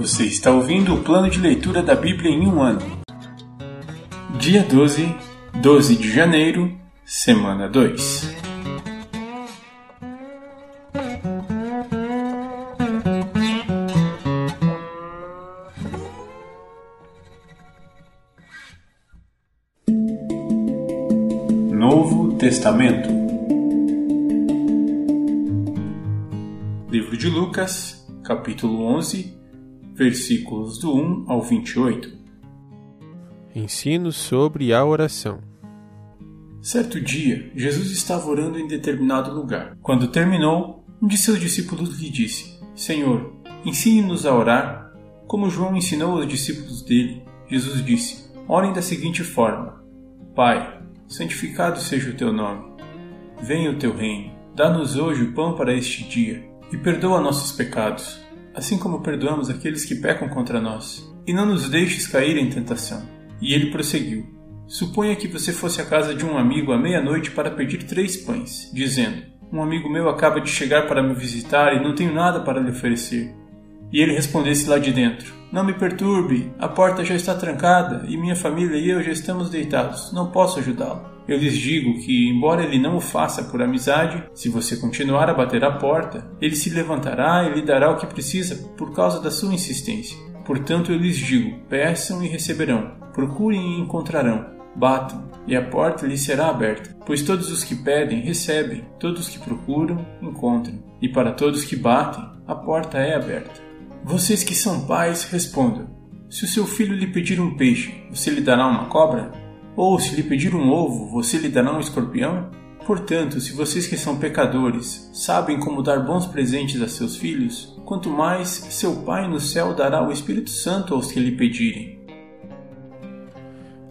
Você está ouvindo o plano de leitura da Bíblia em um ano. Dia 12, 12 de janeiro, semana 2. Novo Testamento Livro de Lucas, capítulo 11, versículos do 1 ao 28. Ensino sobre a oração. Certo dia, Jesus estava orando em determinado lugar. Quando terminou, um de seus discípulos lhe disse: Senhor, ensine-nos a orar, como João ensinou aos discípulos dele. Jesus disse: Orem da seguinte forma: Pai, santificado seja o teu nome. Venha o teu reino. Dá-nos hoje o pão para este dia e perdoa nossos pecados, assim como perdoamos aqueles que pecam contra nós. E não nos deixes cair em tentação. E ele prosseguiu: Suponha que você fosse à casa de um amigo à meia-noite para pedir três pães, dizendo: Um amigo meu acaba de chegar para me visitar e não tenho nada para lhe oferecer. E ele respondesse lá de dentro: Não me perturbe, a porta já está trancada e minha família e eu já estamos deitados, não posso ajudá-lo. Eu lhes digo que, embora ele não o faça por amizade, se você continuar a bater à porta, ele se levantará e lhe dará o que precisa por causa da sua insistência. Portanto, eu lhes digo: peçam e receberão, procurem e encontrarão, batam e a porta lhes será aberta. Pois todos os que pedem, recebem, todos os que procuram, encontram, e para todos que batem, a porta é aberta. Vocês que são pais, respondam: se o seu filho lhe pedir um peixe, você lhe dará uma cobra? Ou se lhe pedir um ovo, você lhe dará um escorpião? Portanto, se vocês que são pecadores sabem como dar bons presentes a seus filhos, quanto mais seu Pai no céu dará o Espírito Santo aos que lhe pedirem.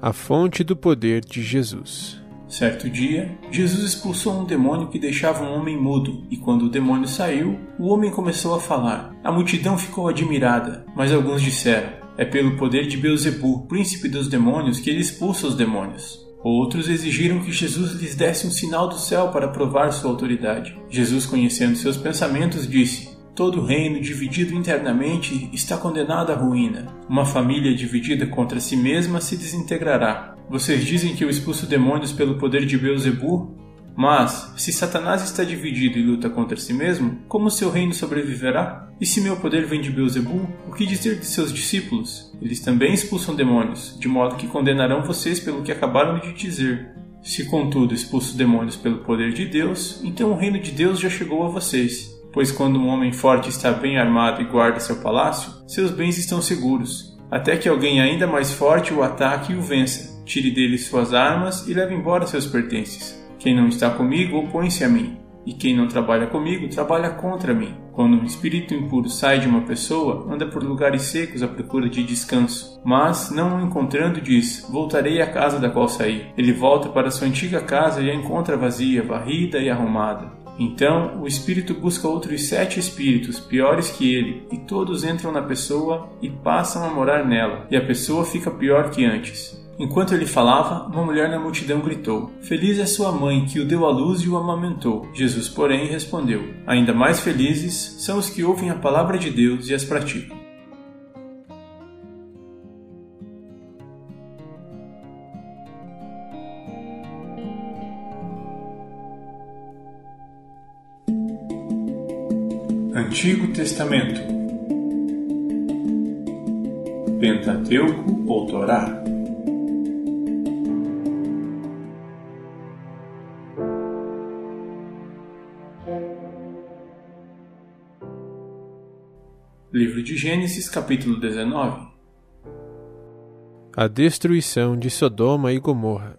A fonte do poder de Jesus. Certo dia, Jesus expulsou um demônio que deixava um homem mudo, e quando o demônio saiu, o homem começou a falar. A multidão ficou admirada, mas alguns disseram: É pelo poder de Beuzebu, príncipe dos demônios, que ele expulsa os demônios. Outros exigiram que Jesus lhes desse um sinal do céu para provar sua autoridade. Jesus, conhecendo seus pensamentos, disse: Todo reino dividido internamente está condenado à ruína. Uma família dividida contra si mesma se desintegrará. Vocês dizem que eu expulso demônios pelo poder de Beuzebu? Mas, se Satanás está dividido e luta contra si mesmo, como seu reino sobreviverá? E se meu poder vem de Beuzebu, o que dizer de seus discípulos? Eles também expulsam demônios, de modo que condenarão vocês pelo que acabaram de dizer. Se contudo expulso demônios pelo poder de Deus, então o reino de Deus já chegou a vocês. Pois quando um homem forte está bem armado e guarda seu palácio, seus bens estão seguros, até que alguém ainda mais forte o ataque e o vença, tire dele suas armas e leve embora seus pertences. Quem não está comigo opõe-se a mim, e quem não trabalha comigo trabalha contra mim. Quando um espírito impuro sai de uma pessoa, anda por lugares secos à procura de descanso, mas, não o encontrando, diz: Voltarei à casa da qual saí. Ele volta para sua antiga casa e a encontra vazia, varrida e arrumada. Então o espírito busca outros sete espíritos piores que ele, e todos entram na pessoa e passam a morar nela, e a pessoa fica pior que antes. Enquanto ele falava, uma mulher na multidão gritou: Feliz é sua mãe que o deu à luz e o amamentou. Jesus, porém, respondeu: Ainda mais felizes são os que ouvem a palavra de Deus e as praticam. Antigo Testamento Pentateuco ou Torá Livro de Gênesis, capítulo 19 A destruição de Sodoma e Gomorra.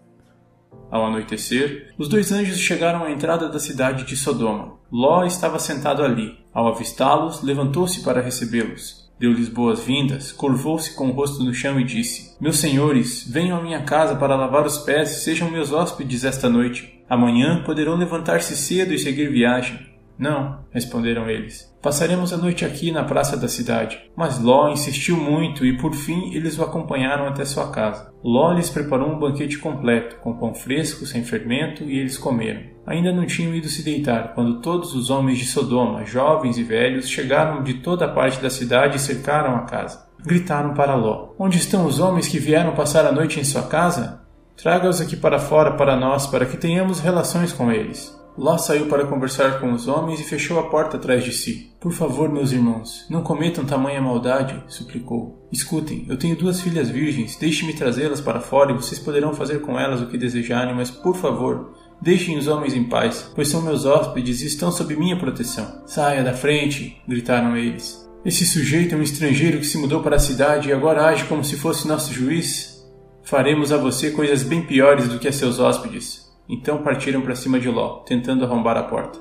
Ao anoitecer, os dois anjos chegaram à entrada da cidade de Sodoma. Ló estava sentado ali. Ao avistá-los, levantou-se para recebê-los. Deu-lhes boas-vindas, curvou-se com o rosto no chão e disse: Meus senhores, venham à minha casa para lavar os pés e sejam meus hóspedes esta noite. Amanhã poderão levantar-se cedo e seguir viagem. Não, responderam eles. Passaremos a noite aqui na praça da cidade. Mas Ló insistiu muito e por fim eles o acompanharam até sua casa. Ló lhes preparou um banquete completo, com pão fresco, sem fermento, e eles comeram. Ainda não tinham ido se deitar quando todos os homens de Sodoma, jovens e velhos, chegaram de toda a parte da cidade e cercaram a casa. Gritaram para Ló: Onde estão os homens que vieram passar a noite em sua casa? Traga-os aqui para fora para nós, para que tenhamos relações com eles. Ló saiu para conversar com os homens e fechou a porta atrás de si. Por favor, meus irmãos, não cometam tamanha maldade, suplicou. Escutem, eu tenho duas filhas virgens, deixe-me trazê-las para fora e vocês poderão fazer com elas o que desejarem, mas por favor, Deixem os homens em paz, pois são meus hóspedes e estão sob minha proteção. Saia da frente! gritaram eles. Esse sujeito é um estrangeiro que se mudou para a cidade e agora age como se fosse nosso juiz? Faremos a você coisas bem piores do que a seus hóspedes. Então partiram para cima de Ló, tentando arrombar a porta.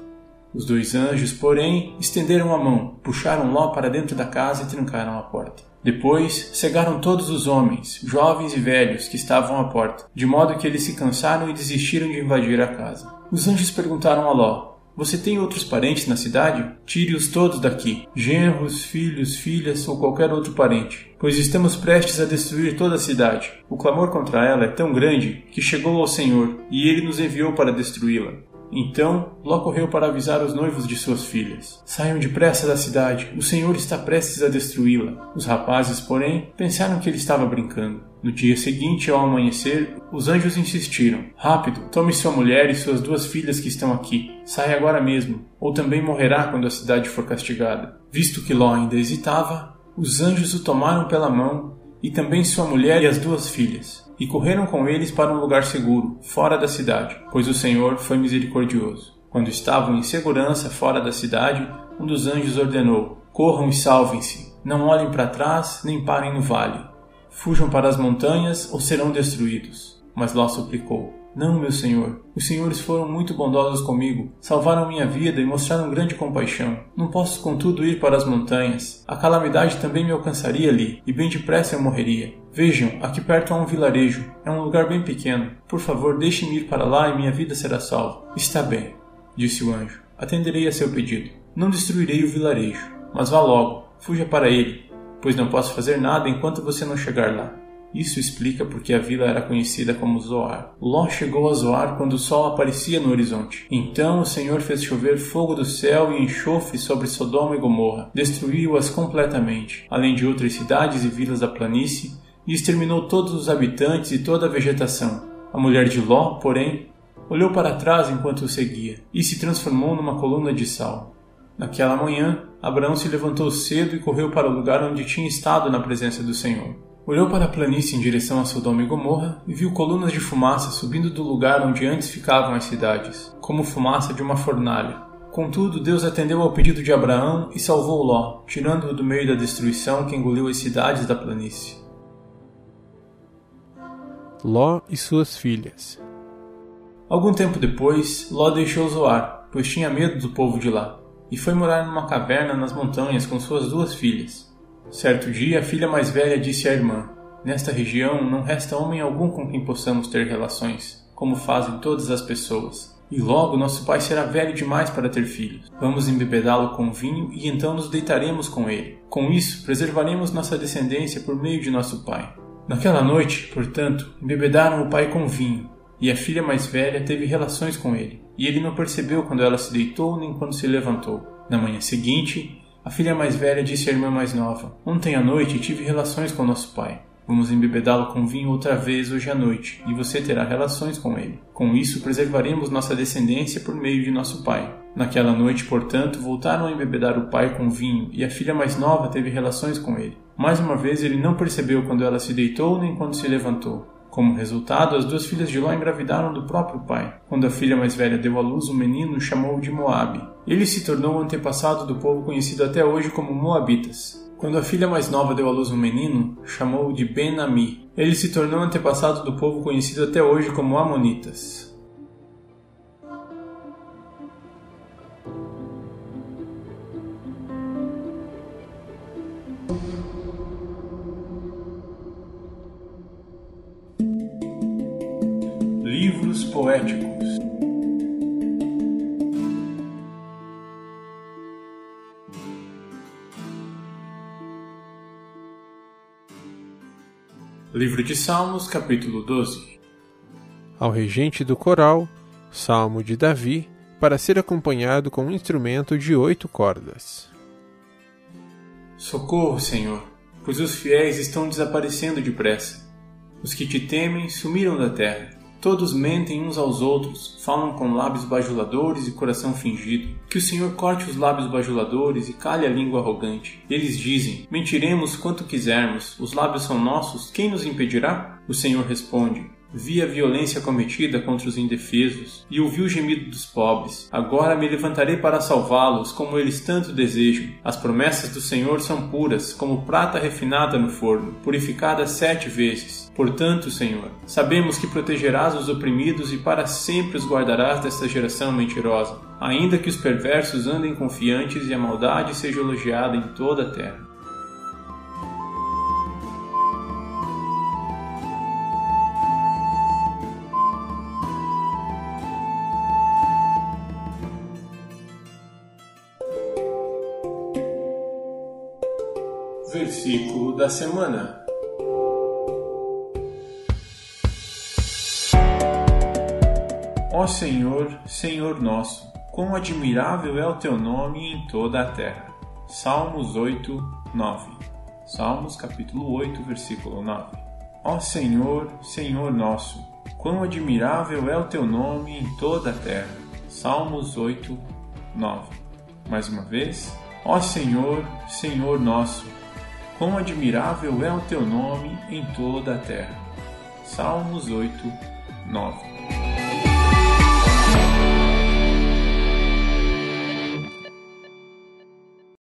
Os dois anjos, porém, estenderam a mão, puxaram Ló para dentro da casa e trancaram a porta. Depois, cegaram todos os homens, jovens e velhos, que estavam à porta, de modo que eles se cansaram e desistiram de invadir a casa. Os anjos perguntaram a Ló: você tem outros parentes na cidade? Tire-os todos daqui, genros, filhos, filhas ou qualquer outro parente, pois estamos prestes a destruir toda a cidade. O clamor contra ela é tão grande que chegou ao Senhor, e ele nos enviou para destruí-la. Então, Ló correu para avisar os noivos de suas filhas. Saiam depressa da cidade, o Senhor está prestes a destruí-la. Os rapazes, porém, pensaram que ele estava brincando. No dia seguinte, ao amanhecer, os anjos insistiram: Rápido, tome sua mulher e suas duas filhas que estão aqui. Saia agora mesmo, ou também morrerá quando a cidade for castigada. Visto que Ló ainda hesitava, os anjos o tomaram pela mão, e também sua mulher e as duas filhas, e correram com eles para um lugar seguro, fora da cidade, pois o Senhor foi misericordioso. Quando estavam em segurança fora da cidade, um dos anjos ordenou: Corram e salvem-se, não olhem para trás nem parem no vale. Fujam para as montanhas ou serão destruídos. Mas Ló suplicou: Não, meu senhor. Os senhores foram muito bondosos comigo, salvaram minha vida e mostraram grande compaixão. Não posso, contudo, ir para as montanhas. A calamidade também me alcançaria ali, e bem depressa eu morreria. Vejam, aqui perto há um vilarejo. É um lugar bem pequeno. Por favor, deixe-me ir para lá e minha vida será salva. Está bem, disse o anjo. Atenderei a seu pedido. Não destruirei o vilarejo, mas vá logo. Fuja para ele pois não posso fazer nada enquanto você não chegar lá. Isso explica porque a vila era conhecida como Zoar. Ló chegou a Zoar quando o sol aparecia no horizonte. Então o Senhor fez chover fogo do céu e enxofre sobre Sodoma e Gomorra, destruiu-as completamente, além de outras cidades e vilas da planície, e exterminou todos os habitantes e toda a vegetação. A mulher de Ló, porém, olhou para trás enquanto o seguia e se transformou numa coluna de sal. Naquela manhã, Abraão se levantou cedo e correu para o lugar onde tinha estado na presença do Senhor. Olhou para a planície em direção a Sodoma e Gomorra e viu colunas de fumaça subindo do lugar onde antes ficavam as cidades, como fumaça de uma fornalha. Contudo, Deus atendeu ao pedido de Abraão e salvou Ló, tirando-o do meio da destruição que engoliu as cidades da planície. Ló e suas filhas. Algum tempo depois, Ló deixou Zoar, pois tinha medo do povo de lá e foi morar numa caverna nas montanhas com suas duas filhas. Certo dia, a filha mais velha disse à irmã: Nesta região não resta homem algum com quem possamos ter relações, como fazem todas as pessoas. E logo nosso pai será velho demais para ter filhos. Vamos embebedá-lo com vinho e então nos deitaremos com ele. Com isso, preservaremos nossa descendência por meio de nosso pai. Naquela noite, portanto, embebedaram o pai com vinho, e a filha mais velha teve relações com ele e ele não percebeu quando ela se deitou nem quando se levantou. Na manhã seguinte, a filha mais velha disse à irmã mais nova: Ontem à noite tive relações com nosso pai. Vamos embebedá-lo com vinho outra vez hoje à noite, e você terá relações com ele. Com isso, preservaremos nossa descendência por meio de nosso pai. Naquela noite, portanto, voltaram a embebedar o pai com vinho, e a filha mais nova teve relações com ele. Mais uma vez, ele não percebeu quando ela se deitou nem quando se levantou. Como resultado, as duas filhas de Ló engravidaram do próprio pai. Quando a filha mais velha deu à luz, o menino chamou-o de Moabe. Ele se tornou o antepassado do povo conhecido até hoje como Moabitas. Quando a filha mais nova deu à luz um menino, chamou-o de Ben-Ami. Ele se tornou antepassado do povo conhecido até hoje como Amonitas. Livros poéticos. Livro de Salmos, capítulo 12. Ao regente do coral, Salmo de Davi, para ser acompanhado com um instrumento de oito cordas. Socorro, Senhor, pois os fiéis estão desaparecendo depressa. Os que te temem sumiram da terra. Todos mentem uns aos outros, falam com lábios bajuladores e coração fingido. Que o Senhor corte os lábios bajuladores e calhe a língua arrogante. Eles dizem: Mentiremos quanto quisermos, os lábios são nossos, quem nos impedirá? O Senhor responde: Vi a violência cometida contra os indefesos e ouvi o gemido dos pobres. Agora me levantarei para salvá-los, como eles tanto desejam. As promessas do Senhor são puras, como prata refinada no forno, purificada sete vezes. Portanto, Senhor, sabemos que protegerás os oprimidos e para sempre os guardarás desta geração mentirosa, ainda que os perversos andem confiantes e a maldade seja elogiada em toda a terra. Versículo da semana. Ó Senhor, Senhor nosso, quão admirável é o teu nome em toda a terra. Salmos 8, 9. Salmos capítulo 8, versículo 9. Ó Senhor, Senhor nosso, quão admirável é o teu nome em toda a terra. Salmos 8, 9. Mais uma vez. Ó Senhor, Senhor nosso, Quão admirável é o teu nome em toda a terra. Salmos 8, 9.